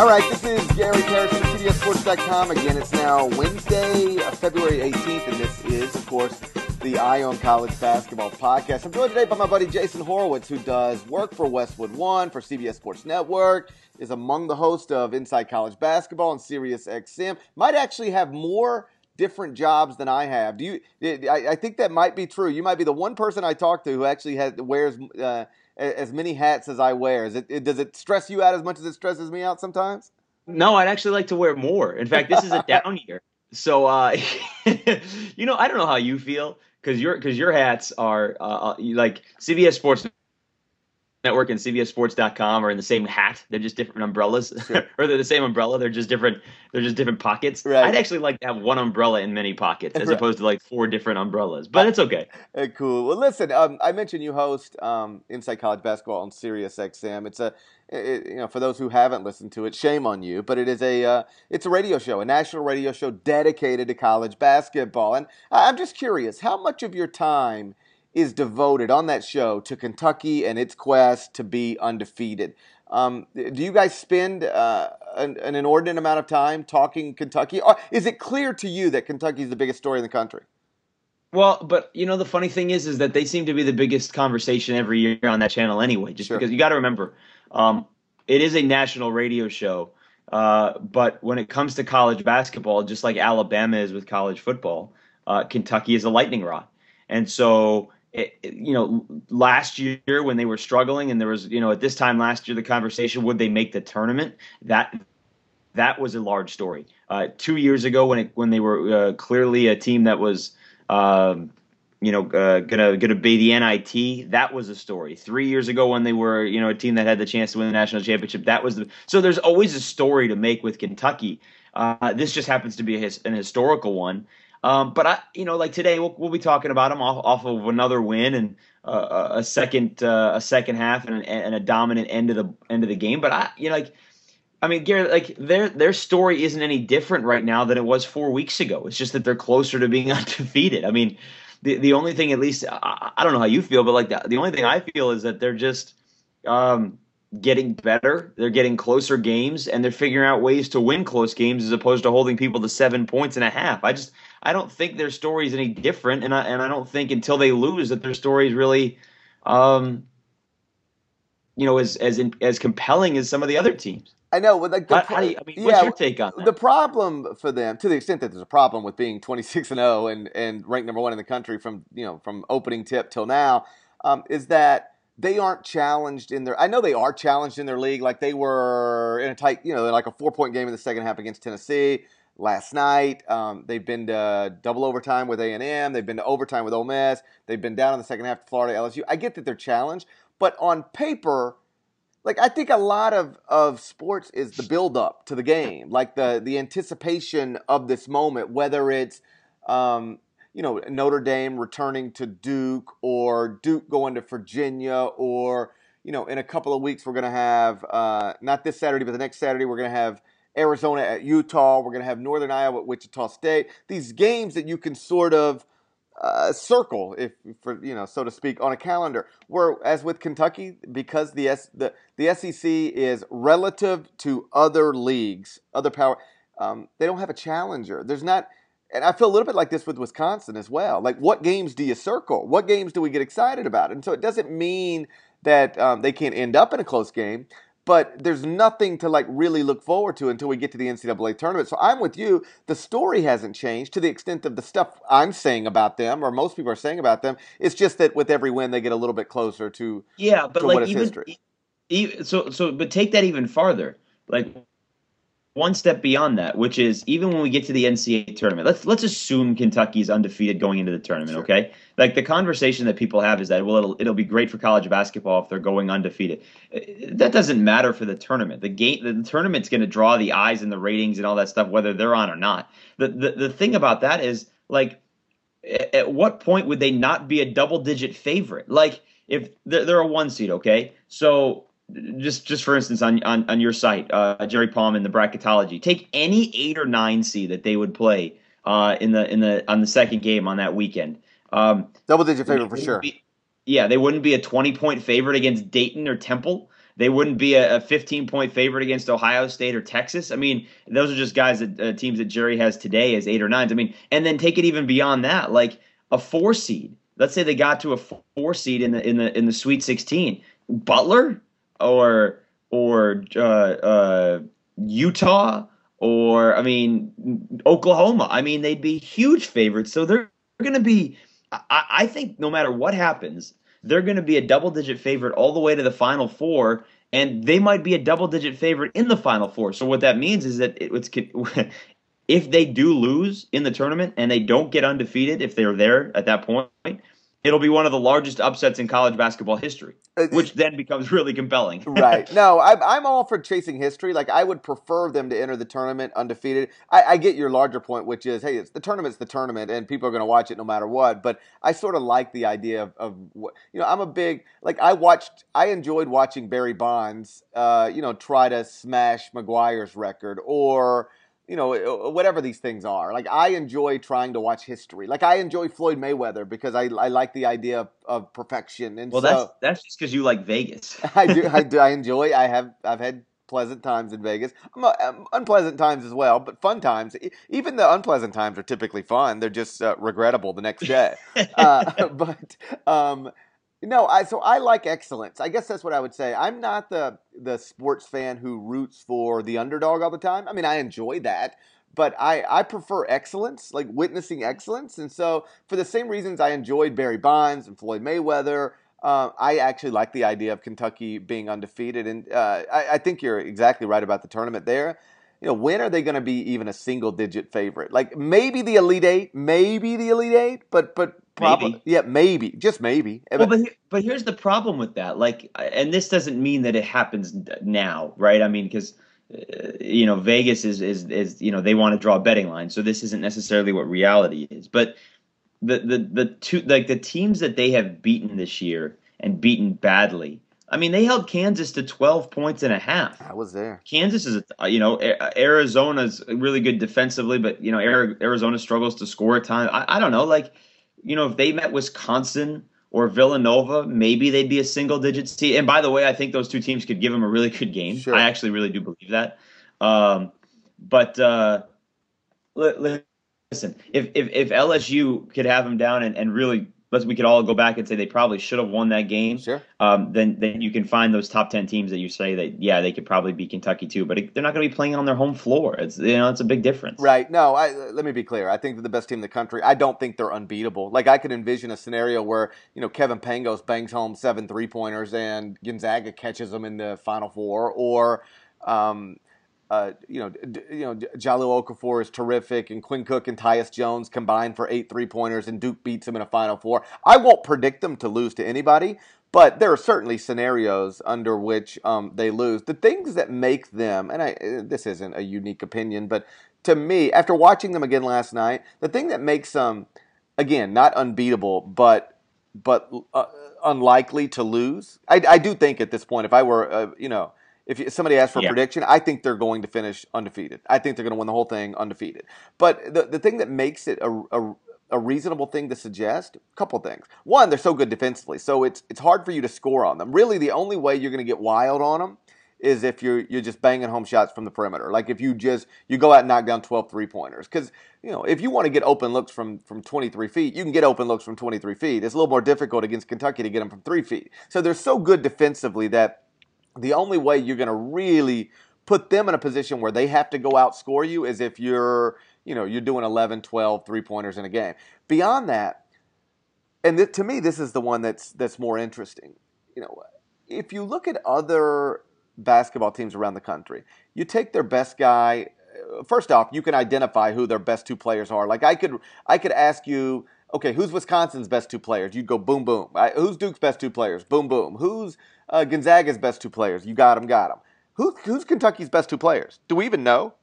All right, this is Gary Parrish from CBSSports.com. Again, it's now Wednesday, uh, February 18th, and this is, of course, the Eye on College Basketball Podcast. I'm joined today by my buddy Jason Horowitz, who does work for Westwood One for CBS Sports Network, is among the hosts of Inside College Basketball and Sirius XM. Might actually have more different jobs than I have. Do you? I, I think that might be true. You might be the one person I talk to who actually has wears uh, as many hats as I wear. Is it, it, does it stress you out as much as it stresses me out sometimes? No, I'd actually like to wear more. In fact, this is a down year. So, uh, you know, I don't know how you feel because your because your hats are uh, uh like CBS Sports Network and CBSSports.com are in the same hat. They're just different umbrellas, sure. or they're the same umbrella. They're just different. They're just different pockets. Right. I'd actually like to have one umbrella in many pockets as right. opposed to like four different umbrellas. But it's okay. Hey, cool. Well, listen. Um, I mentioned you host um, Inside College Basketball on Sirius XM. It's a it, you know, for those who haven't listened to it, shame on you. But it is a uh, it's a radio show, a national radio show dedicated to college basketball. And I'm just curious, how much of your time is devoted on that show to Kentucky and its quest to be undefeated. Um, do you guys spend uh, an, an, inordinate amount of time talking Kentucky? Or is it clear to you that Kentucky is the biggest story in the country? Well, but you know the funny thing is, is that they seem to be the biggest conversation every year on that channel anyway. Just sure. because you got to remember, um, it is a national radio show. Uh, but when it comes to college basketball, just like Alabama is with college football, uh, Kentucky is a lightning rod. And so it, you know, last year when they were struggling, and there was, you know, at this time last year, the conversation would they make the tournament? That that was a large story. Uh, two years ago, when it, when they were uh, clearly a team that was, um, you know, uh, gonna gonna be the NIT, that was a story. Three years ago, when they were, you know, a team that had the chance to win the national championship, that was the. So there's always a story to make with Kentucky. Uh, this just happens to be his, an historical one. Um, but I, you know, like today we'll, we'll be talking about them off, off of another win and uh, a second uh, a second half and, and, a dominant end of the end of the game. But I, you know, like I mean, Gary, like their their story isn't any different right now than it was four weeks ago. It's just that they're closer to being undefeated. I mean, the the only thing, at least, I, I don't know how you feel, but like the, the only thing I feel is that they're just. Um, getting better. They're getting closer games and they're figuring out ways to win close games as opposed to holding people to seven points and a half. I just I don't think their story is any different, and I and I don't think until they lose that their story is really, um, you know, as as in, as compelling as some of the other teams. I know, but like, the, how, how you, I mean, yeah, what's your take on that? The problem for them, to the extent that there's a problem with being 26 and 0 and and ranked number one in the country from you know from opening tip till now, um, is that they aren't challenged in their. I know they are challenged in their league, like they were in a tight, you know, like a four point game in the second half against Tennessee last night. Um, they've been to double overtime with A and M. They've been to overtime with Ole Miss. They've been down in the second half to Florida LSU. I get that they're challenged, but on paper, like I think a lot of, of sports is the build up to the game, like the the anticipation of this moment, whether it's um, you know Notre Dame returning to Duke or Duke going to Virginia or you know in a couple of weeks we're going to have uh, not this Saturday but the next Saturday we're going to have Arizona at Utah. We're going to have Northern Iowa at Wichita State. These games that you can sort of uh, circle, if for you know, so to speak, on a calendar. Whereas with Kentucky, because the S, the the SEC is relative to other leagues, other power, um, they don't have a challenger. There's not. And I feel a little bit like this with Wisconsin as well. Like, what games do you circle? What games do we get excited about? And so it doesn't mean that um, they can't end up in a close game, but there's nothing to like really look forward to until we get to the NCAA tournament. So I'm with you. The story hasn't changed to the extent of the stuff I'm saying about them, or most people are saying about them. It's just that with every win, they get a little bit closer to yeah, but to like even, history. Even, so so, but take that even farther. Like one step beyond that, which is even when we get to the NCAA tournament, let's let's assume Kentucky's undefeated going into the tournament. Sure. Okay, like the conversation that people have is that well, it'll it'll be great for college basketball if they're going undefeated. Uh, that doesn't matter for the tournament. The game, the tournament's going to draw the eyes and the ratings and all that stuff, whether they're on or not. The the the thing about that is like, at what point would they not be a double digit favorite? Like if they're, they're a one seed, okay, so just just for instance on on, on your site, uh, Jerry Palm in the bracketology, take any eight or nine seed that they would play uh, in the in the on the second game on that weekend. Um, Double digit favorite for sure. Be, yeah, they wouldn't be a twenty point favorite against Dayton or Temple. they wouldn't be a, a 15 point favorite against Ohio State or Texas. I mean, those are just guys that uh, teams that Jerry has today as eight or nines. I mean, and then take it even beyond that, like a four seed. Let's say they got to a four seed in the in the in the Sweet 16. Butler or or uh, uh, Utah or I mean Oklahoma. I mean, they'd be huge favorites. So they're going to be. I, I think no matter what happens, they're going to be a double digit favorite all the way to the final four and they might be a double digit favorite in the final four so what that means is that it, it's if they do lose in the tournament and they don't get undefeated if they're there at that point it'll be one of the largest upsets in college basketball history, uh, which then becomes really compelling. right. No, I'm, I'm all for chasing history. Like, I would prefer them to enter the tournament undefeated. I, I get your larger point, which is, hey, it's the tournament's the tournament, and people are going to watch it no matter what. But I sort of like the idea of, of what, you know, I'm a big, like, I watched, I enjoyed watching Barry Bonds, uh, you know, try to smash McGwire's record or, you know, uh, uh, whatever these things are. Like I enjoy trying to watch history. Like I enjoy Floyd Mayweather because I, I like the idea of, of perfection. And well, so, that's that's just because you like Vegas. I do. I do. I enjoy. I have. I've had pleasant times in Vegas. Um, unpleasant times as well, but fun times. Even the unpleasant times are typically fun. They're just uh, regrettable the next day. uh, but um, no, I so I like excellence. I guess that's what I would say. I'm not the the sports fan who roots for the underdog all the time. I mean, I enjoy that, but I I prefer excellence, like witnessing excellence. And so, for the same reasons I enjoyed Barry Bonds and Floyd Mayweather, uh, I actually like the idea of Kentucky being undefeated. And uh, I, I think you're exactly right about the tournament there you know, when are they going to be even a single digit favorite? Like maybe the Elite Eight, maybe the Elite Eight, but but probably maybe. yeah, maybe just maybe. Well, but but here's the problem with that. Like, and this doesn't mean that it happens now, right? I mean, because uh, you know Vegas is is is you know they want to draw a betting line, so this isn't necessarily what reality is. But the the the two like the teams that they have beaten this year and beaten badly I mean, they held Kansas to 12 points and a half. I was there. Kansas is, you know, Arizona's really good defensively, but, you know, Arizona struggles to score at times. I, I don't know. Like, you know, if they met Wisconsin or Villanova, maybe they'd be a single digit team. And by the way, I think those two teams could give them a really good game. Sure. I actually really do believe that. Um, but uh, listen, if, if, if LSU could have them down and, and really but we could all go back and say they probably should have won that game. Sure. Um, then then you can find those top ten teams that you say that yeah they could probably beat Kentucky too, but it, they're not going to be playing on their home floor. It's you know it's a big difference. Right. No. I, let me be clear. I think they're the best team in the country. I don't think they're unbeatable. Like I could envision a scenario where you know Kevin Pangos bangs home seven three pointers and Gonzaga catches them in the Final Four, or um, uh, you know, d- you know, Jahlil Okafor is terrific, and Quinn Cook and Tyus Jones combined for eight three pointers, and Duke beats them in a Final Four. I won't predict them to lose to anybody, but there are certainly scenarios under which um, they lose. The things that make them, and I, uh, this isn't a unique opinion, but to me, after watching them again last night, the thing that makes them, again, not unbeatable, but but uh, unlikely to lose. I, I do think at this point, if I were, uh, you know if somebody asks for a yeah. prediction, I think they're going to finish undefeated. I think they're going to win the whole thing undefeated. But the, the thing that makes it a, a, a reasonable thing to suggest, a couple things. One, they're so good defensively, so it's it's hard for you to score on them. Really, the only way you're going to get wild on them is if you're you're just banging home shots from the perimeter. Like if you just you go out and knock down 12 three pointers. Because you know if you want to get open looks from from 23 feet, you can get open looks from 23 feet. It's a little more difficult against Kentucky to get them from three feet. So they're so good defensively that the only way you're going to really put them in a position where they have to go outscore you is if you're, you know, you're doing 11, 12 three pointers in a game. Beyond that, and th- to me, this is the one that's that's more interesting. You know, if you look at other basketball teams around the country, you take their best guy. Uh, first off, you can identify who their best two players are. Like I could, I could ask you, okay, who's Wisconsin's best two players? You'd go boom, boom. who's Duke's best two players? Boom, boom. Who's uh, Gonzaga's best two players. You got them, got them. Who, who's Kentucky's best two players? Do we even know?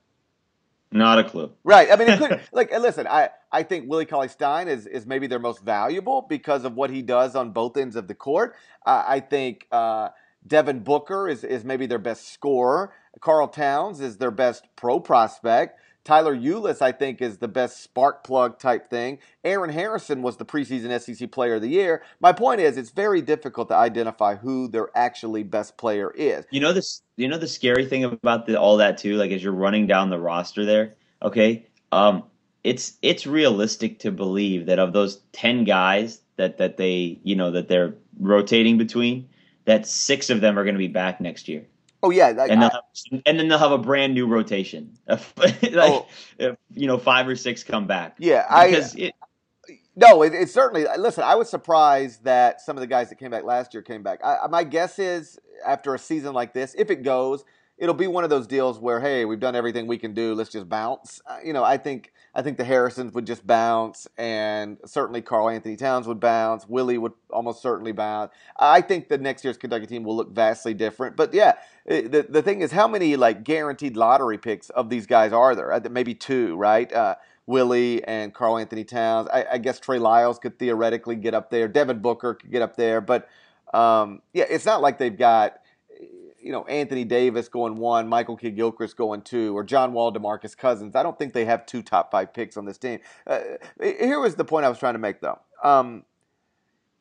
Not a clue. Right. I mean, it could, like, listen, I, I think Willie Cauley Stein is, is maybe their most valuable because of what he does on both ends of the court. Uh, I think uh, Devin Booker is, is maybe their best scorer. Karl Towns is their best pro prospect. Tyler Ulis, I think, is the best spark plug type thing. Aaron Harrison was the preseason SEC Player of the Year. My point is, it's very difficult to identify who their actually best player is. You know this. You know the scary thing about the, all that too. Like as you're running down the roster there, okay. Um, it's it's realistic to believe that of those ten guys that that they you know that they're rotating between, that six of them are going to be back next year. Oh yeah, like, and, have, and then they'll have a brand new rotation. like, oh, if, you know, five or six come back. Yeah, because I, it, no, it, it's certainly. Listen, I was surprised that some of the guys that came back last year came back. I, my guess is after a season like this, if it goes, it'll be one of those deals where hey, we've done everything we can do. Let's just bounce. Uh, you know, I think I think the Harrisons would just bounce, and certainly Karl-Anthony Towns would bounce. Willie would almost certainly bounce. I think the next year's Kentucky team will look vastly different. But yeah, the the thing is, how many like guaranteed lottery picks of these guys are there? Maybe two, right? Uh, Willie and Karl-Anthony Towns. I, I, guess Trey Lyles could theoretically get up there. Devin Booker could get up there, but um, yeah, it's not like they've got you know, Anthony Davis going one, Michael Kidd Gilchrist going two, or John Wall, DeMarcus Cousins. I don't think they have two top five picks on this team. Uh, here was the point I was trying to make, though. Um,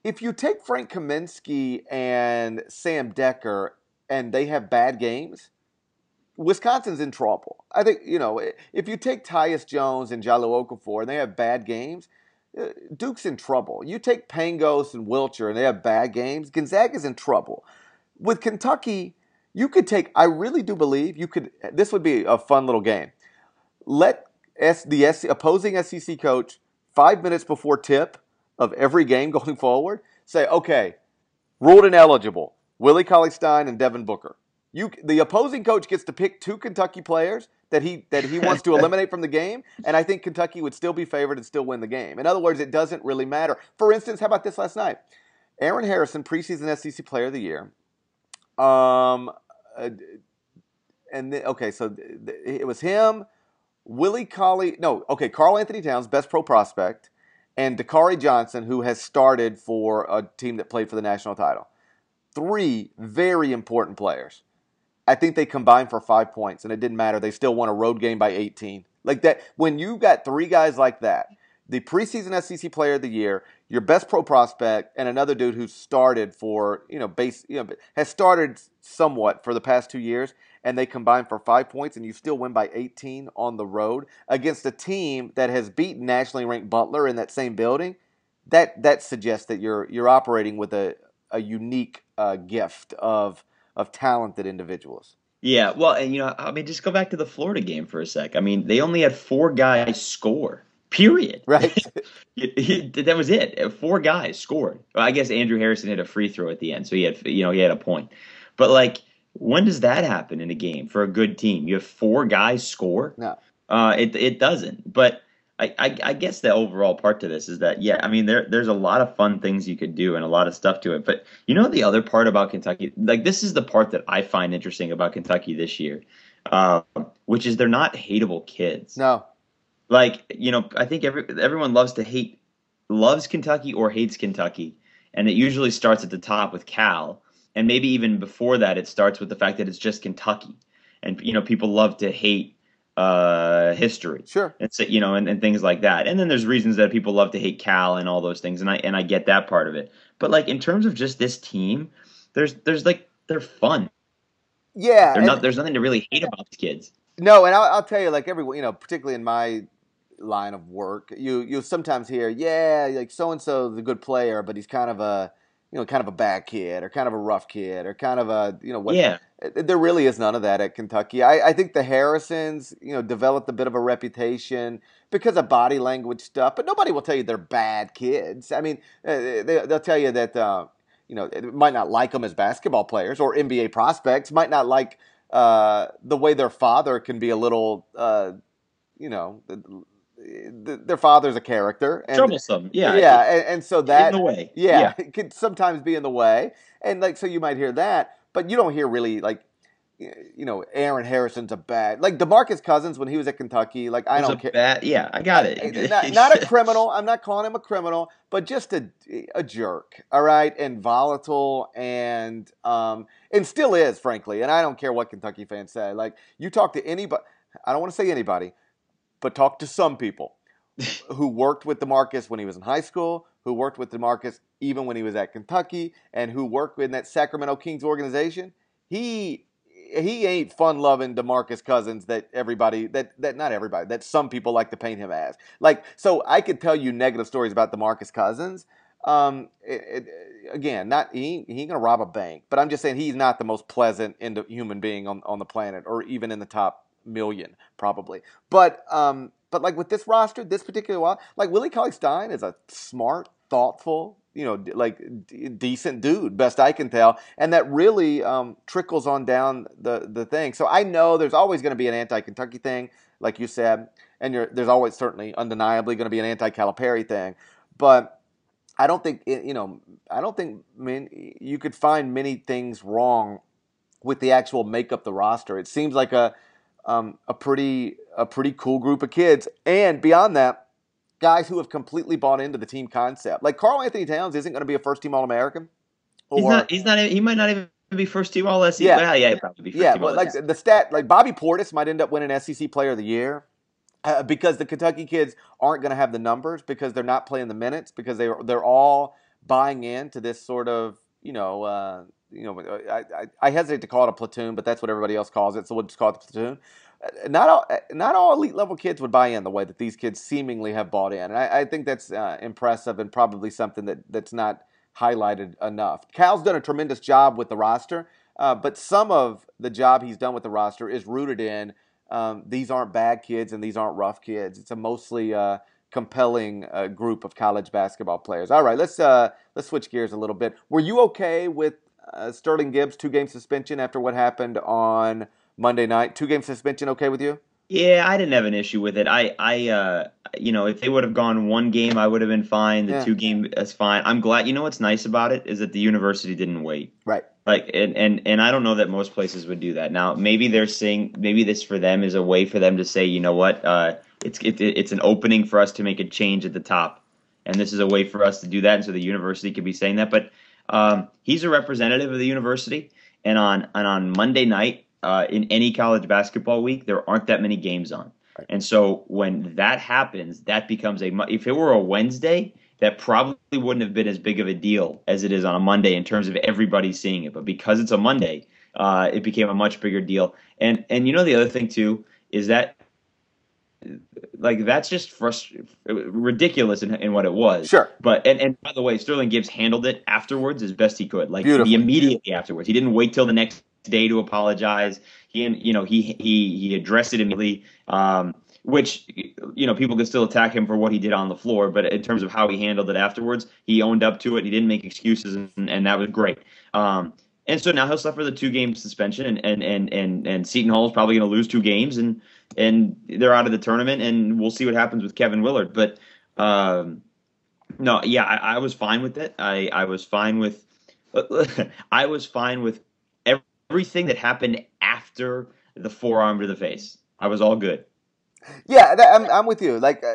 if you take Frank Kaminsky and Sam Dekker and they have bad games, Wisconsin's in trouble. I think, you know, if you take Tyus Jones and Jahlil Okafor and they have bad games, uh, Duke's in trouble. You take Pangos and Wiltjer and they have bad games, Gonzaga's in trouble. With Kentucky, you could take, I really do believe you could, this would be a fun little game. Let S, the S, opposing SEC coach, five minutes before tip of every game going forward, say, okay, ruled ineligible, Willie Cauley Stein and Devin Booker. You, the opposing coach gets to pick two Kentucky players that he that he wants to eliminate from the game, and I think Kentucky would still be favored and still win the game. In other words, it doesn't really matter. For instance, how about this last night? Aaron Harrison, preseason SEC Player of the Year. Um, uh, and then, okay, so it was him, Willie Cauley, no, okay, Karl Anthony Towns, best pro prospect, and Dakari Johnson, who has started for a team that played for the national title. Three very important players. I think they combined for five points, and it didn't matter. They still won a road game by 18. Like that, when you've got three guys like that, the preseason SEC Player of the Year, your best pro prospect, and another dude who started for you know base you know has started somewhat for the past two years, and they combine for five points, and you still win by 18 on the road against a team that has beaten nationally ranked Butler in that same building. That that suggests that you're you're operating with a a unique uh, gift of of talented individuals. Yeah, well, and you know, I mean, just go back to the Florida game for a sec. I mean, they only had four guys score Period. Right. that was it. Four guys scored. Well, I guess Andrew Harrison hit a free throw at the end, so he had you know he had a point. But like, when does that happen in a game for a good team? You have four guys score. No. Uh, it it doesn't. But I, I, I guess the overall part to this is that yeah, I mean there there's a lot of fun things you could do and a lot of stuff to it. But you know the other part about Kentucky, like this is the part that I find interesting about Kentucky this year, uh, which is they're not hateable kids. No like you know i think every everyone loves to hate loves kentucky or hates kentucky. And it usually starts at the top with cal. And maybe even before that it starts with the fact that it's just kentucky. And you know people love to hate uh, history. Sure. And so, you know and, and things like that. And then there's reasons that people love to hate cal and all those things. And i and i get that part of it. But like in terms of just this team there's there's like they're fun. Yeah not there's nothing to really hate about the kids. No and I'll, I'll tell you like everyone you know particularly in my line of work. You you sometimes hear, yeah, like so and so is a good player, but he's kind of a you know kind of a bad kid or kind of a rough kid or kind of a you know what. Yeah. There really is none of that at Kentucky. I, I think the Harrisons, you know, developed a bit of a reputation because of body language stuff, but nobody will tell you they're bad kids. I mean, uh, they, they'll tell you that uh, you know might not like them as basketball players or NBA prospects, might not like uh, the way their father can be a little, uh, you know, their father's a character and, troublesome. Yeah yeah and, and, so that in the way. Yeah, yeah, it could sometimes be in the way. And like so you might hear that but you don't hear really like you know Aaron Harrison's a bad like DeMarcus Cousins when he was at Kentucky like I don't care bad, yeah I got it. Not, not, a criminal I'm not calling him a criminal but just a a jerk all right and volatile and um and still is frankly and I don't care what Kentucky fans say like you talk to anybody I don't want to say anybody but talk to some people who worked with DeMarcus when he was in high school, who worked with DeMarcus even when he was at Kentucky, and who worked in that Sacramento Kings organization. He he ain't fun loving DeMarcus Cousins that everybody that that not everybody that some people like to paint him as. Like so, I could tell you negative stories about DeMarcus Cousins. Um, it, it, again, not he, he ain't gonna rob a bank, but I'm just saying he's not the most pleasant human being on on the planet, or even in the top million probably. But um, but like with this roster, this particular one, like Willie Cauley Stein is a smart, thoughtful, you know, like d- decent dude, best I can tell, and that really um, trickles on down the the thing. So I know there's always going to be an anti-Kentucky thing, like you said, and there's always certainly undeniably going to be an anti-Calipari thing, but I don't think you know. I don't think. I mean, you could find many things wrong with the actual makeup the roster. It seems like a um, a pretty a pretty cool group of kids, and beyond that, guys who have completely bought into the team concept. Like Karl-Anthony Towns isn't going to be a first team All American. He's not. He's not. He might not even be first team All SEC. Yeah, well, yeah, probably be yeah. But like the stat, like Bobby Portis might end up winning SEC Player of the Year. Uh, because the Kentucky kids aren't going to have the numbers because they're not playing the minutes because they they're all buying into this sort of you know uh, you know I, I, I hesitate to call it a platoon but that's what everybody else calls it so we'll just call it the platoon uh, not all uh, not all elite level kids would buy in the way that these kids seemingly have bought in and I, I think that's uh, impressive and probably something that that's not highlighted enough Cal's done a tremendous job with the roster uh, but some of the job he's done with the roster is rooted in um, these aren't bad kids and these aren't rough kids. It's a mostly uh, compelling uh, group of college basketball players. All right, let's uh, let's switch gears a little bit. Were you okay with uh, Sterling Gibbs two game suspension after what happened on Monday night? Two game suspension, okay with you? Yeah, I didn't have an issue with it. I, I, uh, you know, if they would have gone one game, I would have been fine. The yeah. two game, that's fine. I'm glad. You know what's nice about it is that the university didn't wait. Right. Like, and and and I don't know that most places would do that. Now, maybe they're saying maybe this for them is a way for them to say, you know what, uh, it's it, it's an opening for us to make a change at the top, and this is a way for us to do that, and so the university could be saying that. But um, he's a representative of the university, and on and on Monday night uh, in any college basketball week, there aren't that many games on. Right. And so when that happens, that becomes a if it were a Wednesday, that probably wouldn't have been as big of a deal as it is on a Monday in terms of everybody seeing it. But because it's a Monday, uh, it became a much bigger deal. And and you know the other thing too is that like that's just frust- ridiculous in, in what it was. Sure. But and, and by the way, Sterling Gibbs handled it afterwards as best he could. Like Beautiful. immediately afterwards, he didn't wait till the next day to apologize. He you know he he he addressed it immediately. Um, which you know people could still attack him for what he did on the floor, but in terms of how he handled it afterwards, he owned up to it. He didn't make excuses, and, and that was great. Um, and so now he'll suffer the two game suspension, and and and and, and Seton Hall is probably going to lose two games, and and they're out of the tournament, and we'll see what happens with Kevin Willard. But um, no, yeah, I, I was fine with it. I I was fine with I was fine with everything that happened after the forearm to the face. I was all good. Yeah, that, I'm, I'm with you. Like, uh,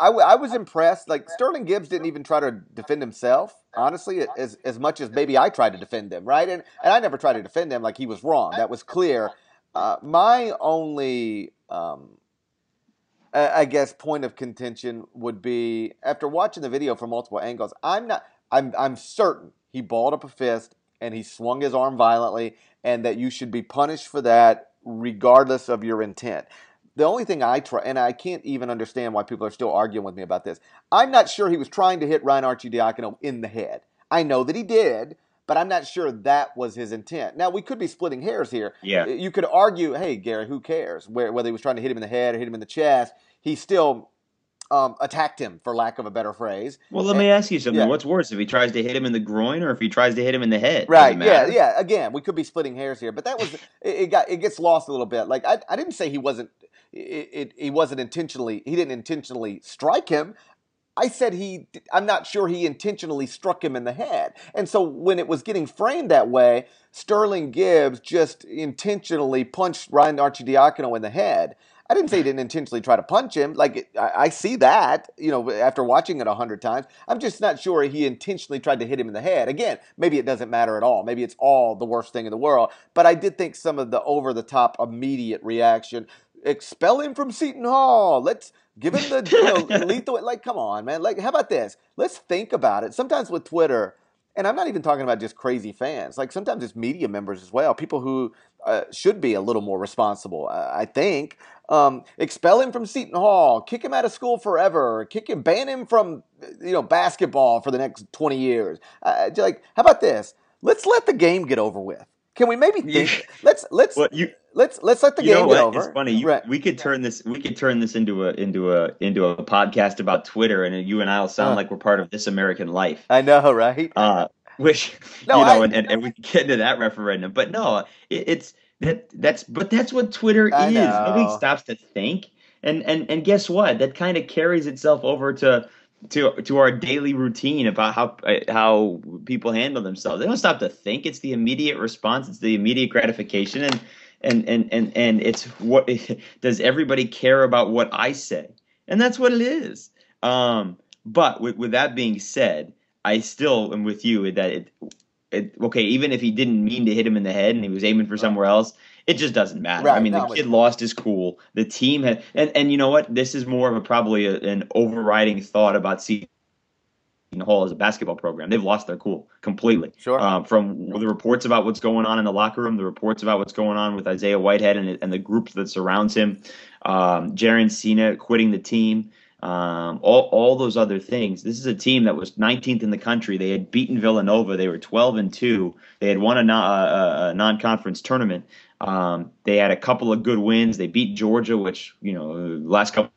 I, I was impressed. Like, Sterling Gibbs didn't even try to defend himself, honestly, as, as much as maybe I tried to defend him, right? And, and I never tried to defend him like he was wrong. That was clear. Uh, my only, um, I guess, point of contention would be after watching the video from multiple angles, I'm not, I'm, I'm certain he balled up a fist and he swung his arm violently and that you should be punished for that regardless of your intent. The only thing I try, and I can't even understand why people are still arguing with me about this. I'm not sure he was trying to hit Ryan Arcidiacono in the head. I know that he did, but I'm not sure that was his intent. Now we could be splitting hairs here. Yeah, you could argue, hey Gary, who cares? Where, whether he was trying to hit him in the head or hit him in the chest, he still um, attacked him, for lack of a better phrase. Well, let and, me ask you something. Yeah. What's worse, if he tries to hit him in the groin or if he tries to hit him in the head? Right. Yeah. Yeah. Again, we could be splitting hairs here, but that was it, it. Got it gets lost a little bit. Like I, I didn't say he wasn't. It, it, he wasn't intentionally. He didn't intentionally strike him. I said he. I'm not sure he intentionally struck him in the head. And so when it was getting framed that way, Sterling Gibbs just intentionally punched Ryan Arcidiacono in the head. I didn't say he didn't intentionally try to punch him. Like I, I see that, you know, after watching it a hundred times. I'm just not sure he intentionally tried to hit him in the head. Again, maybe it doesn't matter at all. Maybe it's all the worst thing in the world. But I did think some of the over the top immediate reaction expel him from Seton Hall. Let's give him the you know, lethal. Like, come on, man. Like, how about this? Let's think about it. Sometimes with Twitter, and I'm not even talking about just crazy fans. Like sometimes it's media members as well, people who uh, should be a little more responsible. Uh, I think um, expel him from Seton Hall, kick him out of school forever, kick him, ban him from you know basketball for the next 20 years. Uh, like, how about this? Let's let the game get over with. Can we maybe think? let's let's well, you, let's let's let the game get over. It's funny. You, right. We could turn this we could turn this into a into a into a podcast about Twitter, and you and I will sound uh, like we're part of this American life. I know, right? Uh, which no, you know, I, and, and, and, we get into that referendum, but no, it, it's that that's but that's what Twitter I is. Know. Nobody stops to think, and and and guess what? That kind of carries itself over to to to our daily routine about how how people handle themselves. They don't stop to think. It's the immediate response. It's the immediate gratification, and and and and and it's what does everybody care about what I say, and that's what it is. Um, but with with that being said, I still am with you that it, it okay. Even if he didn't mean to hit him in the head and he was aiming for somewhere else, it just doesn't matter. Right, I mean, the kid lost his cool. The team had, and, and you know what? This is more of a probably a, an overriding thought about Seton Hall as a basketball program. They've lost their cool completely. Sure. Um, from the reports about what's going on in the locker room, the reports about what's going on with Isaiah Whitehead and, and the group that surrounds him, um, Jaren Sina quitting the team. Um, all, all those other things. This is a team that was 19th in the country. They had beaten Villanova. They were 12 and two. They had won a, a, a non-conference tournament. Um, they had a couple of good wins. They beat Georgia, which you know, last couple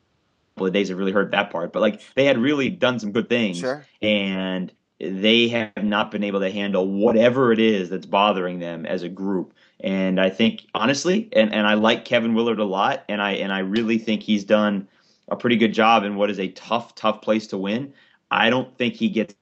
of days have really hurt that part. But like they had really done some good things, sure. and they have not been able to handle whatever it is that's bothering them as a group. And I think honestly, and, and I like Kevin Willard a lot, and I and I really think he's done a pretty good job in what is a tough, tough place to win. I don't think he gets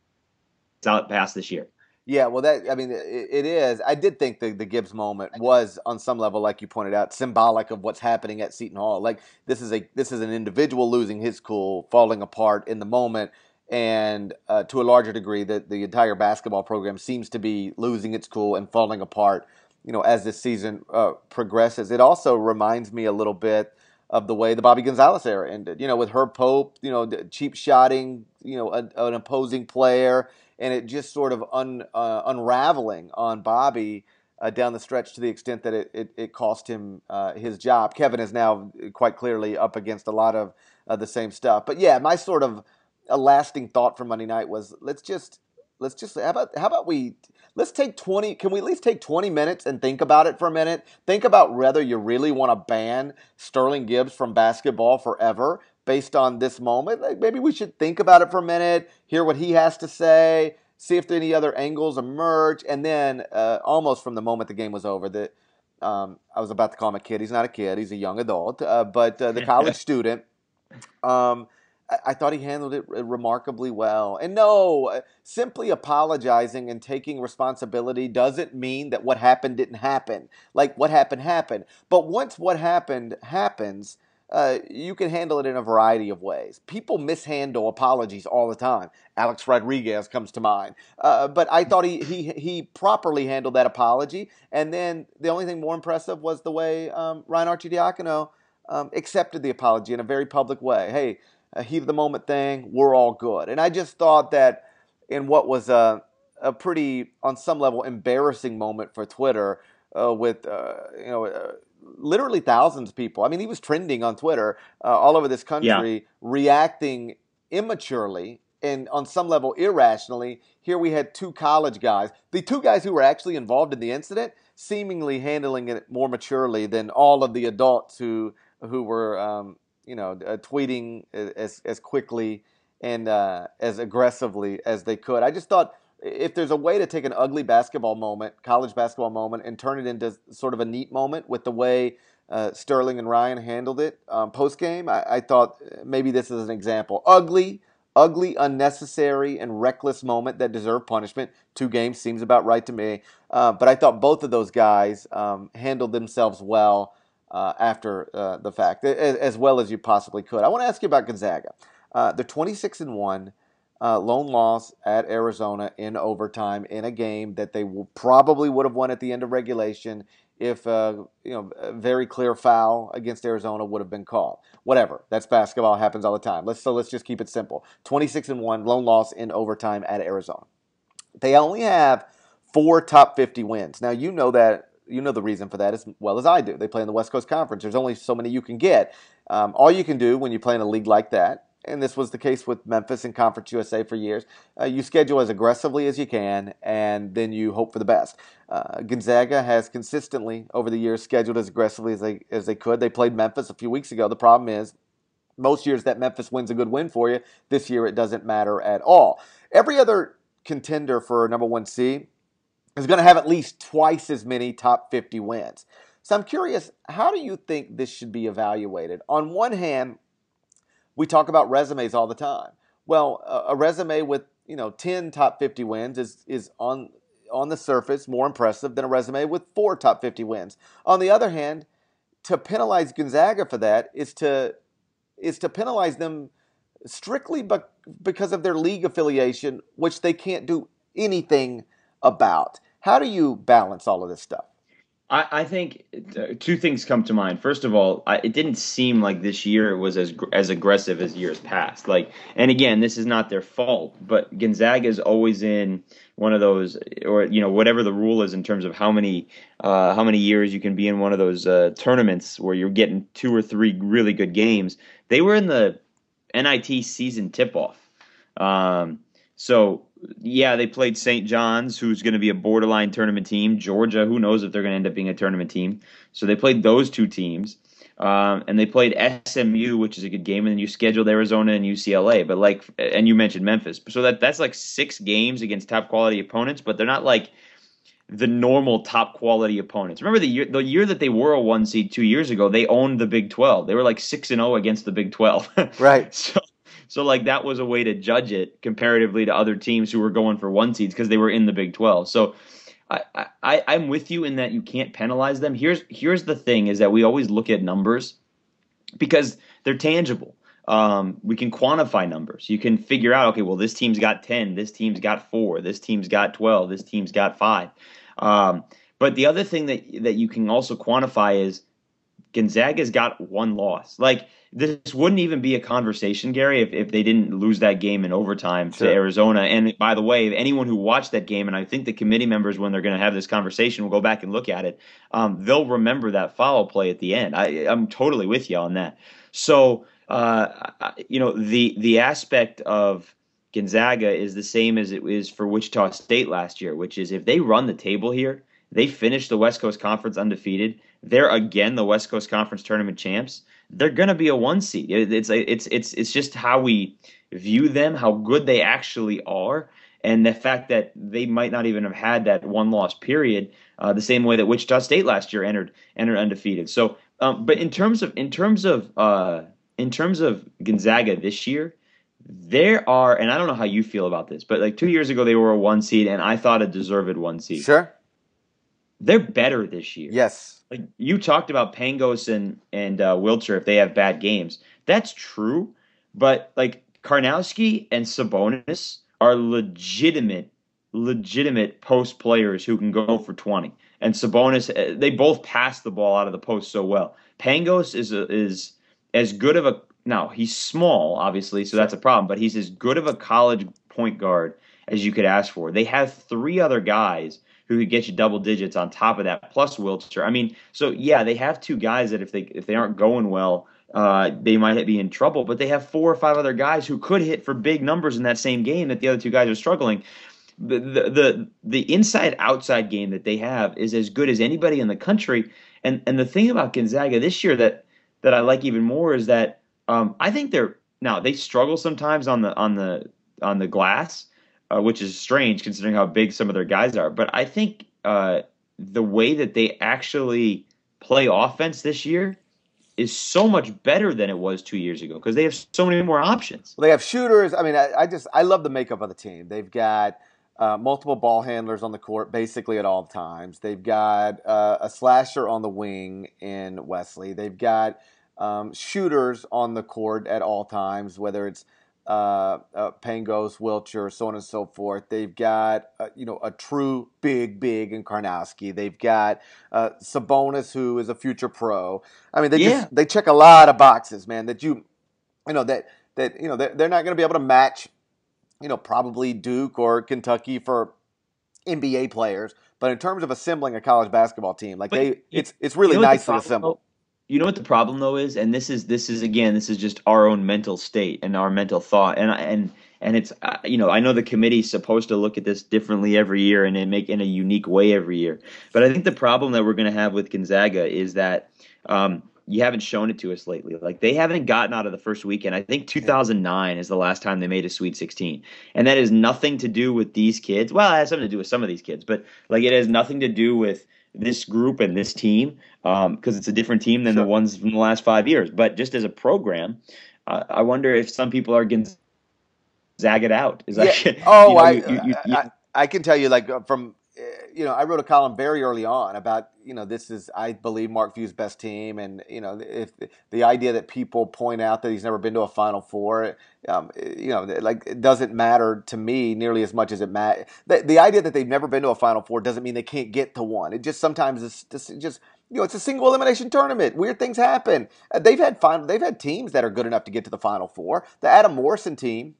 out past this year. Yeah, well, that I mean, it, it is. I did think the the Gibbs moment was, on some level, like you pointed out, symbolic of what's happening at Seton Hall. Like this is a this is an individual losing his cool, falling apart in the moment, and uh, to a larger degree, that the entire basketball program seems to be losing its cool and falling apart. You know, as this season uh, progresses, it also reminds me a little bit of the way the Bobby Gonzalez era ended. You know, with Herb Pope, you know, cheap shotting, you know, a, an opposing player and it just sort of un, uh, unraveling on Bobby uh, down the stretch to the extent that it, it, it cost him uh, his job. Kevin is now quite clearly up against a lot of the same stuff. But yeah, my sort of a lasting thought for Monday night was let's just let's just how about how about we let's take 20 can we at least take 20 minutes and think about it for a minute think about whether you really want to ban sterling gibbs from basketball forever based on this moment. Like maybe we should think about it for a minute, hear what he has to say, see if any other angles emerge, and then uh, almost from the moment the game was over, that um, I was about to call him a kid. He's not a kid; he's a young adult. Uh, but uh, the college student, um, I-, I thought he handled it remarkably well. And no, uh, simply apologizing and taking responsibility doesn't mean that what happened didn't happen. Like what happened happened. But once what happened happens uh, you can handle it in a variety of ways. People mishandle apologies all the time. Alex Rodriguez comes to mind, uh, but I thought he, he he properly handled that apology. And then the only thing more impressive was the way um, Ryan Arcidiacono um, accepted the apology in a very public way. Hey, a heat of the moment thing, we're all good. And I just thought that in what was a a pretty, on some level, embarrassing moment for Twitter. Uh, with uh, you know uh, literally thousands of people. I mean, he was trending on Twitter uh, all over this country, yeah. reacting immaturely and on some level irrationally. Here we had two college guys, the two guys who were actually involved in the incident, seemingly handling it more maturely than all of the adults who who were, um, you know, uh, tweeting as as quickly and uh, as aggressively as they could. I just thought if there's a way to take an ugly basketball moment, college basketball moment, and turn it into sort of a neat moment with the way uh, Sterling and Ryan handled it um, post game, I, I, thought maybe this is an example. Ugly, ugly, unnecessary, and reckless moment that deserved punishment. Two games seems about right to me. Uh, but I thought both of those guys um, handled themselves well uh, after uh, the fact, as, as, well as you possibly could. I want to ask you about Gonzaga. Uh, they're 26 and 1 uh, lone loss at Arizona in overtime in a game that they will, probably would have won at the end of regulation if uh, you know a very clear foul against Arizona would have been called. Whatever. That's basketball. Happens all the time. Let's so let's just keep it simple. 26 and one, lone loss in overtime at Arizona. They only have four top 50 wins. Now you know that you know the reason for that as well as I do. They play in the West Coast Conference. There's only so many you can get. Um, all you can do when you play in a league like that and this was the case with Memphis and Conference USA for years. Uh, you schedule as aggressively as you can, and then you hope for the best. Uh, Gonzaga has consistently over the years scheduled as aggressively as they as they could. They played Memphis a few weeks ago. The problem is, most years that Memphis wins a good win for you. This year it doesn't matter at all. Every other contender for number one seed is going to have at least twice as many top 50 wins. So I'm curious, how do you think this should be evaluated? On one hand, we talk about resumes all the time. Well, a, a resume with you know 10 top 50 wins is is on on the surface more impressive than a resume with four top 50 wins. On the other hand, to penalize Gonzaga for that is to is to penalize them strictly because of their league affiliation, which they can't do anything about. How do you balance all of this stuff? I, I think uh, two things come to mind. First of all, I, it didn't seem like this year was as as aggressive as years past. Like, and again, this is not their fault, but Gonzaga is always in one of those, or you know, whatever the rule is in terms of how many uh, how many years you can be in one of those uh, tournaments where you're getting two or three really good games. They were in the NIT season tip off. Um, so yeah, they played St. John's, who's going to be a borderline tournament team. Georgia, who knows if they're going to end up being a tournament team. So they played those two teams. Um, and they played SMU, which is a good game, and then you scheduled Arizona and UCLA. But like, and you mentioned Memphis, so that that's like six games against top quality opponents, but they're not like the normal top quality opponents. Remember the year the year that they were a one seed two years ago, they owned the Big Twelve. They were like six and zero oh against the Big Twelve. right. So so like that was a way to judge it comparatively to other teams who were going for one seeds because they were in the Big Twelve. So I, I I'm with you in that you can't penalize them. Here's here's the thing is that we always look at numbers because they're tangible. Um, we can quantify numbers. You can figure out, okay, well, this team's got 10, this team's got four, this team's got 12, this team's got five. Um, but the other thing that that you can also quantify is Gonzaga's got one loss. Like this wouldn't even be a conversation, Gary, if, if they didn't lose that game in overtime sure. to Arizona. And by the way, anyone who watched that game, and I think the committee members, when they're going to have this conversation, will go back and look at it. Um, they'll remember that foul play at the end. I, I'm totally with you on that. So, uh, you know, the the aspect of Gonzaga is the same as it is for Wichita State last year, which is if they run the table here, they finish the West Coast Conference undefeated. They're again the West Coast Conference tournament champs they're going to be a one seed. It's it's it's it's just how we view them, how good they actually are, and the fact that they might not even have had that one loss period, uh, the same way that Wichita State last year entered entered undefeated. So, um, but in terms of in terms of uh, in terms of Gonzaga this year, there are, and I don't know how you feel about this, but like two years ago they were a one seed, and I thought a deserved one seed. Sure. They're better this year. Yes. Like you talked about Pangos and and uh, Wiltjer if they have bad games. That's true, but like Karnowski and Sabonis are legitimate, legitimate post players who can go for twenty. And Sabonis, uh, they both pass the ball out of the post so well. Pangos is a, is as good of a now he's small, obviously, so that's a problem. But he's as good of a college point guard as you could ask for. They have three other guys who could get you double digits on top of that, plus Wiltjer. I mean, so yeah, they have two guys that if they if they aren't going well, uh, they might be in trouble. But they have four or five other guys who could hit for big numbers in that same game that the other two guys are struggling. The the the, the inside outside game that they have is as good as anybody in the country. And and the thing about Gonzaga this year that that I like even more is that um, I think they're now they struggle sometimes on the on the on the glass uh, which is strange considering how big some of their guys are. But I think uh, the way that they actually play offense this year is so much better than it was two years ago because they have so many more options. Well, they have shooters. I mean, I, I, just I love the makeup of the team. They've got uh, multiple ball handlers on the court basically at all times. They've got uh, a slasher on the wing in Wesley. They've got um, shooters on the court at all times, whether it's uh, uh, Pangos, Wiltjer, so on and so forth. They've got uh, you know a true big, big in Karnowski. They've got uh, Sabonis, who is a future pro. I mean, they yeah. just they check a lot of boxes, man. That you you know that that you know they're, they're not going to be able to match you know probably Duke or Kentucky for NBA players. But in terms of assembling a college basketball team, like but they, it's it's really you know nicely assembled. You know what the problem though is, and this is this is again this is just our own mental state and our mental thought, and and and it's uh, you know I know the committee's supposed to look at this differently every year and make in a unique way every year, but I think the problem that we're going to have with Gonzaga is that. Um, you haven't shown it to us lately. Like they haven't gotten out of the first weekend. I think 2009 is the last time they made a Sweet 16, and that has nothing to do with these kids. Well, it has something to do with some of these kids, but like it has nothing to do with this group and this team because um, it's a different team than sure. the ones from the last five years. But just as a program, uh, I wonder if some people are going to zag it out. Is that? Yeah. Oh, you know, I, you, you, I, I can tell you, like uh, from you know, I wrote a column very early on about, you know, this is, I believe, Mark Few's best team. And, you know, if the idea that people point out that he's never been to a Final Four, um, you know, like it doesn't matter to me nearly as much as it matters. The, the, idea that they've never been to a Final Four doesn't mean they can't get to one. It just sometimes is just, just you know, it's a single elimination tournament. Weird things happen. Uh, they've had final, they've had teams that are good enough to get to the Final Four. The Adam Morrison team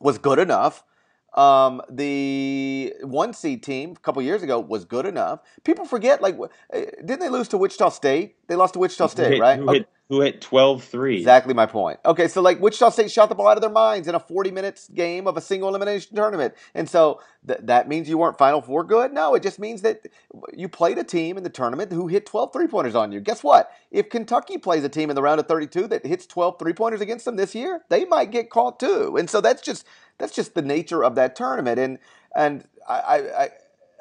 was good enough um, the one seed team a couple years ago was good enough. People forget, like, eh, didn't they lose to Wichita State? They lost to Wichita State, hit, right? Who hit, who hit 12 3. Exactly my point. Okay, so like Wichita State shot the ball out of their minds in a 40 minutes game of a single elimination tournament. And so th- that means you weren't Final Four good? No, it just means that you played a team in the tournament who hit 12 three pointers on you. Guess what? If Kentucky plays a team in the round of 32 that hits 12 three pointers against them this year, they might get caught too. And so that's just that's just the nature of that tournament. And and I, I, I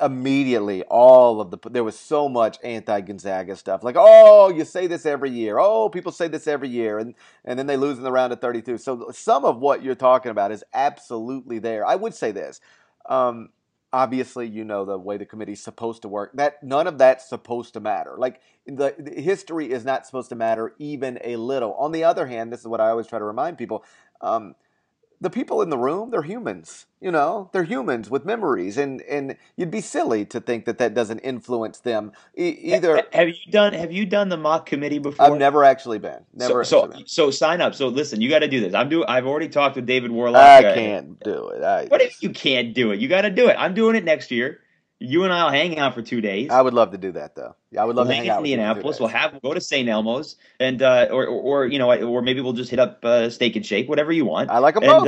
immediately all of the there was so much anti Gonzaga stuff like oh you say this every year. Oh people say this every year and and then they lose in the round of 32 so some of what you're talking about is absolutely there. I would say this um, obviously you know the way the committee's supposed to work that none of that's supposed to matter. Like the, the, history is not supposed to matter even a little. On the other hand this is what i always try to remind people um, the people in the room, they're humans. You know, they're humans with memories, and and you'd be silly to think that that doesn't influence them. E- either have you done have you done the mock committee before? I've never actually been. Never. So so, so, sign up. So listen, you got to do this. I'm doing. I've already talked with David Worlock. I uh, can't do it. I, what if you can't do it? You got to do it. I'm doing it next year. You and I'll hang out for two days. I would love to do that, though. Yeah, I would love we'll to hang out. in Indianapolis. We'll have go to St. Elmo's, and uh, or, or, or you know, or maybe we'll just hit up uh, Steak and Shake, whatever you want. I like them and, both.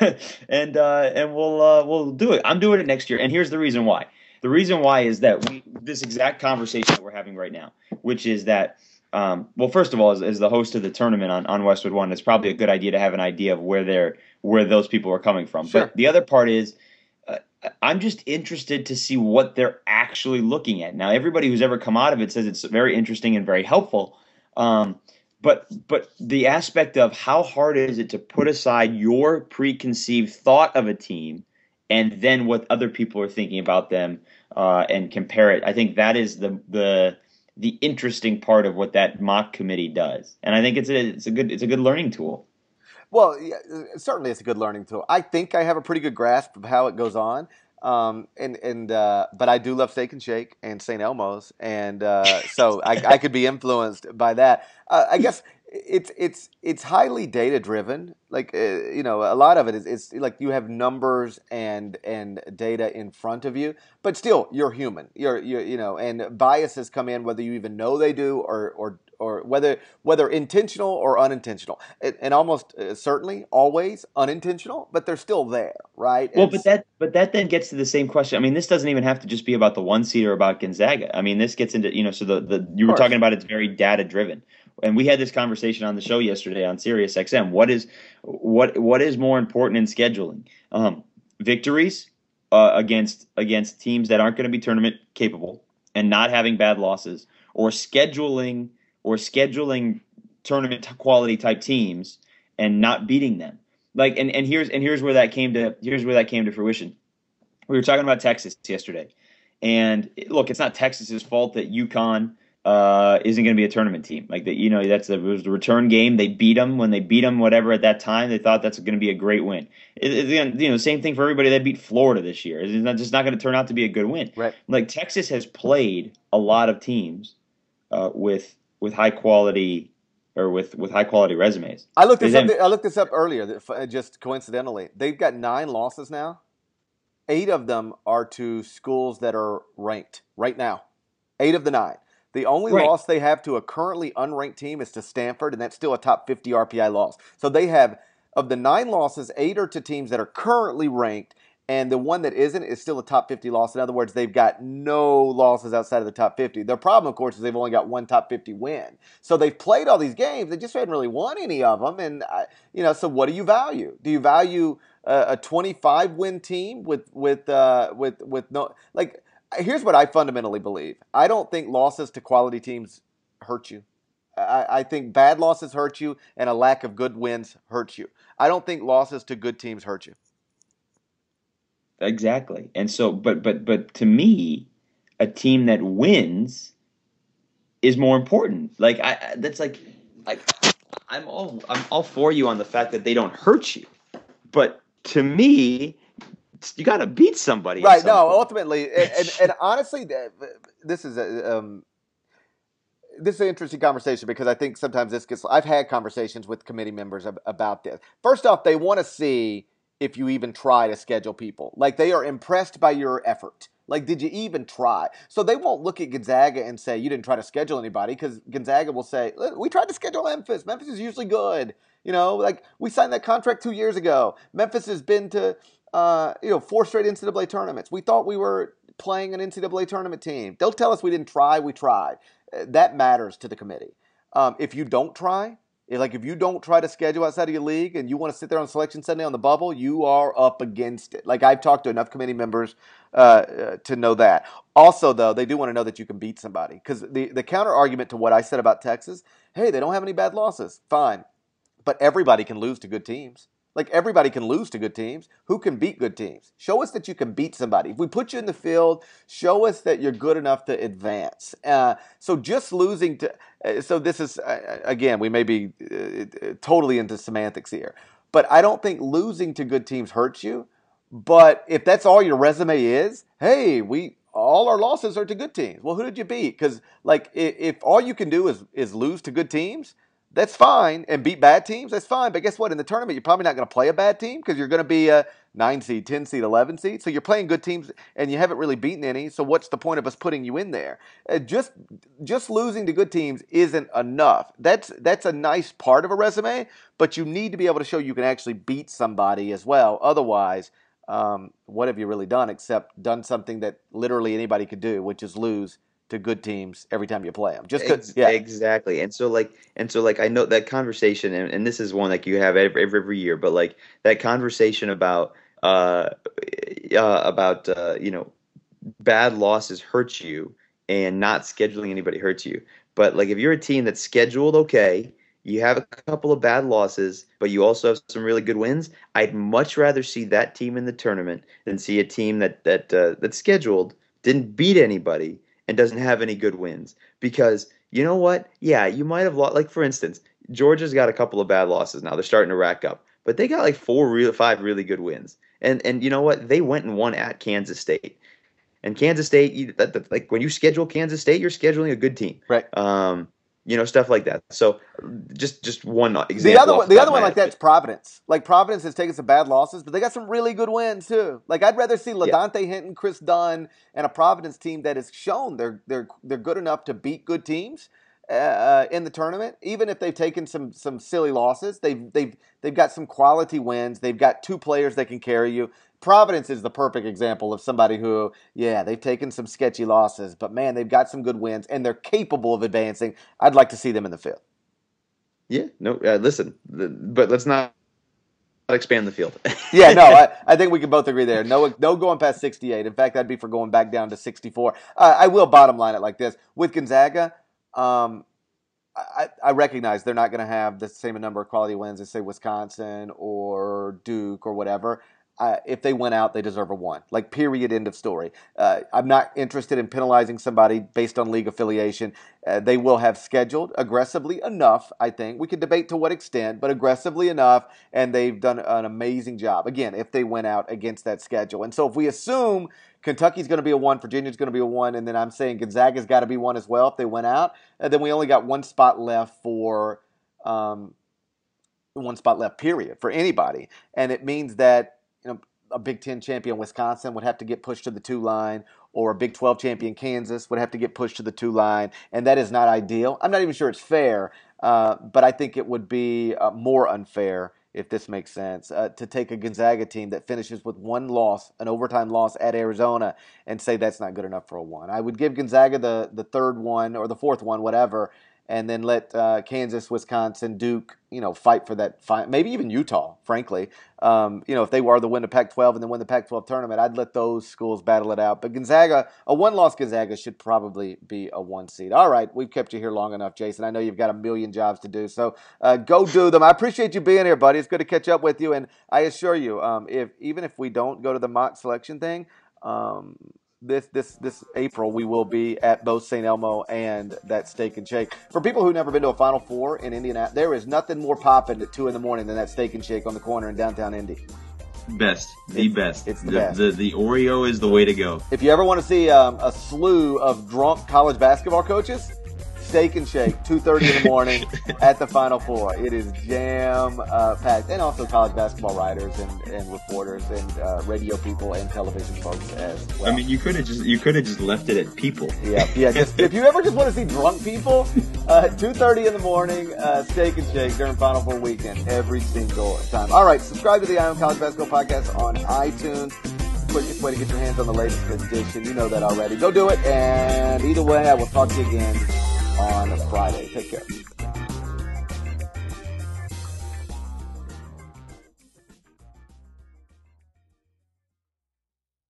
Uh, and uh, and we'll uh, we'll do it. I'm doing it next year, and here's the reason why. The reason why is that we this exact conversation that we're having right now, which is that. Um, well, first of all, as, as, the host of the tournament on, on Westwood One, it's probably a good idea to have an idea of where they're where those people are coming from. Sure. But the other part is I'm just interested to see what they're actually looking at. Now, everybody who's ever come out of it says it's very interesting and very helpful. Um, but but the aspect of how hard is it to put aside your preconceived thought of a team and then what other people are thinking about them uh, and compare it. I think that is the the the interesting part of what that mock committee does, and I think it's a it's a good it's a good learning tool. Well, yeah, uh, certainly it's a good learning tool. I think I have a pretty good grasp of how it goes on. Um, and and uh, but I do love Steak and Shake and St. Elmo's, and uh, so I, I could be influenced by that. Uh, I guess it's it's it's highly data driven. Like uh, you know, a lot of it is it's like you have numbers and and data in front of you, but still you're human. You're you you know, and biases come in whether you even know they do or or or whether whether intentional or unintentional, and, and almost uh, certainly always unintentional, but they're still there, right? Well, but that but that then gets to the same question. I mean, this doesn't even have to just be about the one seed or about Gonzaga. I mean, this gets into you know, so the the you were talking about it's very data driven and we had this conversation on the show yesterday on Sirius XM. What is what what is more important in scheduling? Um, victories uh, against against teams that aren't going to be tournament capable and not having bad losses, or scheduling or scheduling tournament quality type teams and not beating them. Like and, and here's and here's where that came to here's where that came to fruition. We were talking about Texas yesterday, and look, it's not Texas's fault that UConn uh, isn't going to be a tournament team. Like that, you know, that's the, it was the return game. They beat them when they beat them, whatever at that time. They thought that's going to be a great win. It, it, you know, same thing for everybody that beat Florida this year. It's not just not going to turn out to be a good win. Right. Like Texas has played a lot of teams uh, with with high quality or with with high quality resumes. I looked this up. I looked this up earlier, just coincidentally. They've got nine losses now. Eight of them are to schools that are ranked right now. Eight of the nine. The only right. loss they have to a currently unranked team is to Stanford, and that's still a top 50 RPI loss. So they have, of the nine losses, eight are to teams that are currently ranked, and the one that isn't is still a top 50 loss. In other words, they've got no losses outside of the top 50. Their problem, of course, is they've only got one top 50 win. So they've played all these games, they just haven't really won any of them. And, you know, so what do you value? Do you value a 25 win team with, with, uh, with, with no, like, here's what I fundamentally believe. I don't think losses to quality teams hurt you. I, I, think bad losses hurt you, and a lack of good wins hurts you. I don't think losses to good teams hurt you. Exactly, and so, but but but to me, a team that wins is more important. Like I, that's like, like I'm all I'm all for you on the fact that they don't hurt you, but to me, you got to beat somebody. Right. No, point. ultimately, and, and, and, honestly, this is a. Um, this is an interesting conversation because I think sometimes this gets. I've had conversations with committee members about this. First off, they want to see if you even try to schedule people. Like they are impressed by your effort. Like, did you even try? So they won't look at Gonzaga and say you didn't try to schedule anybody because Gonzaga will say we tried to schedule Memphis. Memphis is usually good. You know, like we signed that contract two years ago. Memphis has been to uh, you know, four straight NCAA tournaments. We thought we were playing an NCAA tournament team. They'll tell us we didn't try. We tried. Uh, that matters to the committee. Um, if you don't try, like if you don't try to schedule outside of your league and you want to sit there on selection Sunday on the bubble, you are up against it. Like I've talked to enough committee members uh, uh, to know that. Also, though, they do want to know that you can beat somebody because the the counter argument to what I said about Texas, hey, they don't have any bad losses. Fine, but everybody can lose to good teams. Like everybody can lose to good teams. Who can beat good teams? Show us that you can beat somebody. If we put you in the field, show us that you're good enough to advance. Uh, so just losing to, uh, so this is uh, again, we may be uh, totally into semantics here, but I don't think losing to good teams hurts you. But if that's all your resume is, hey, we all our losses are to good teams. Well, who did you beat? Because like if, if all you can do is is lose to good teams that's fine. And beat bad teams, that's fine. But guess what? In the tournament, you're probably not going to play a bad team because you're going to be a nine seed, 10 seed, 11 seed. So you're playing good teams and you haven't really beaten any. So what's the point of us putting you in there? Uh, just just losing to good teams isn't enough. That's that's a nice part of a resume, but you need to be able to show you can actually beat somebody as well. Otherwise, um, what have you really done except done something that literally anybody could do, which is lose to good teams every time you play them. Just Ex- yeah, exactly. And so like, and so like, I know that conversation, and, and this is one like you have every, every, every year, but like that conversation about uh, uh about uh, you know bad losses hurt you, and not scheduling anybody hurts you. But like if you're a team that's scheduled okay, you have a couple of bad losses, but you also have some really good wins. I'd much rather see that team in the tournament than see a team that that uh, that's scheduled didn't beat anybody and doesn't have any good wins because you know what? Yeah, you might have lost. Like for instance, Georgia's got a couple of bad losses now. They're starting to rack up, but they got like four, real five really good wins. And and you know what? They went and won at Kansas State. And Kansas State, you, that, that, like when you schedule Kansas State, you're scheduling a good team, right? Um, you know stuff like that. So just just one example. The other one, the other one like that's Providence. Like Providence has taken some bad losses, but they got some really good wins too. Like I'd rather see LaDontae yeah. Henton, Kris Dunn, and a Providence team that has shown they're they're they're good enough to beat good teams. Uh, in the tournament, even if they've taken some some silly losses, they've they've they've got some quality wins. They've got two players that can carry you. Providence is the perfect example of somebody who, yeah, they've taken some sketchy losses, but man, they've got some good wins and they're capable of advancing. I'd like to see them in the field. Yeah, no, uh, listen, but let's not expand the field. yeah, no, I, I, think we can both agree there. No, no going past 68. In fact, I'd be for going back down to 64. Uh, I will bottom line it like this with Gonzaga. Um, I, I, recognize they're not going to have the same number of quality wins as say Wisconsin or Duke or whatever. uh, if they went out, they deserve a one. Like, period, end of story. Uh, I'm not interested in penalizing somebody based on league affiliation. Uh, they will have scheduled aggressively enough, I think. We could debate to what extent, but aggressively enough, and they've done an amazing job. Again, if they went out against that schedule. And so if we assume Kentucky's going to be a one, Virginia's going to be a one, and then I'm saying Gonzaga's got to be one as well if they went out, and then we only got one spot left for. Um, one spot left, period, for anybody. And it means that you know, a Big Ten champion Wisconsin would have to get pushed to the two line, or a Big 12 champion Kansas would have to get pushed to the two line, and that is not ideal. I'm not even sure it's fair, uh, but I think it would be uh, more unfair if this makes sense, uh, to take a Gonzaga team that finishes with one loss, an overtime loss at Arizona, and say that's not good enough for a one. I would give Gonzaga the, the third one or the fourth one, whatever, and then let uh, Kansas, Wisconsin, Duke, you know, fight for that. Maybe even Utah, frankly. Um, you know, if they were to win the Pac-12 and then win the Pac-12 tournament, I'd let those schools battle it out. But Gonzaga, a one-loss Gonzaga should probably be a one seed. All right, we've kept you here long enough, Jason. I know you've got a million jobs to do, so uh, go do them. I appreciate you being here, buddy. It's good to catch up with you, and I assure you, um, if even if we don't go to the mock selection thing. Um, this this this April we will be at both St. Elmo and that Steak and Shake. For people who've never been to a Final Four in Indianapolis, there is nothing more popping at two in the morning than that Steak and Shake on the corner in downtown Indy. Best, the it's, best. It's the, the, best. The, the Oreo is the way to go. If you ever want to see um, a slew of drunk college basketball coaches, Steak and Shake, 2.30 in the morning at the Final Four. It is jam uh, packed. And also college basketball writers and, and reporters and uh, radio people and television folks as well. I mean, you could have just you could have just left it at people. Yeah, yeah. Just, if you ever just want to see drunk people, uh, 2.30 in the morning, uh, Steak and Shake during Final Four weekend every single time. All right, subscribe to the Eye on College Basketball Podcast on iTunes quickest way to get your hands on the latest edition. You know that already. Go do it. And either way, I will talk to you again on a Friday. Take care.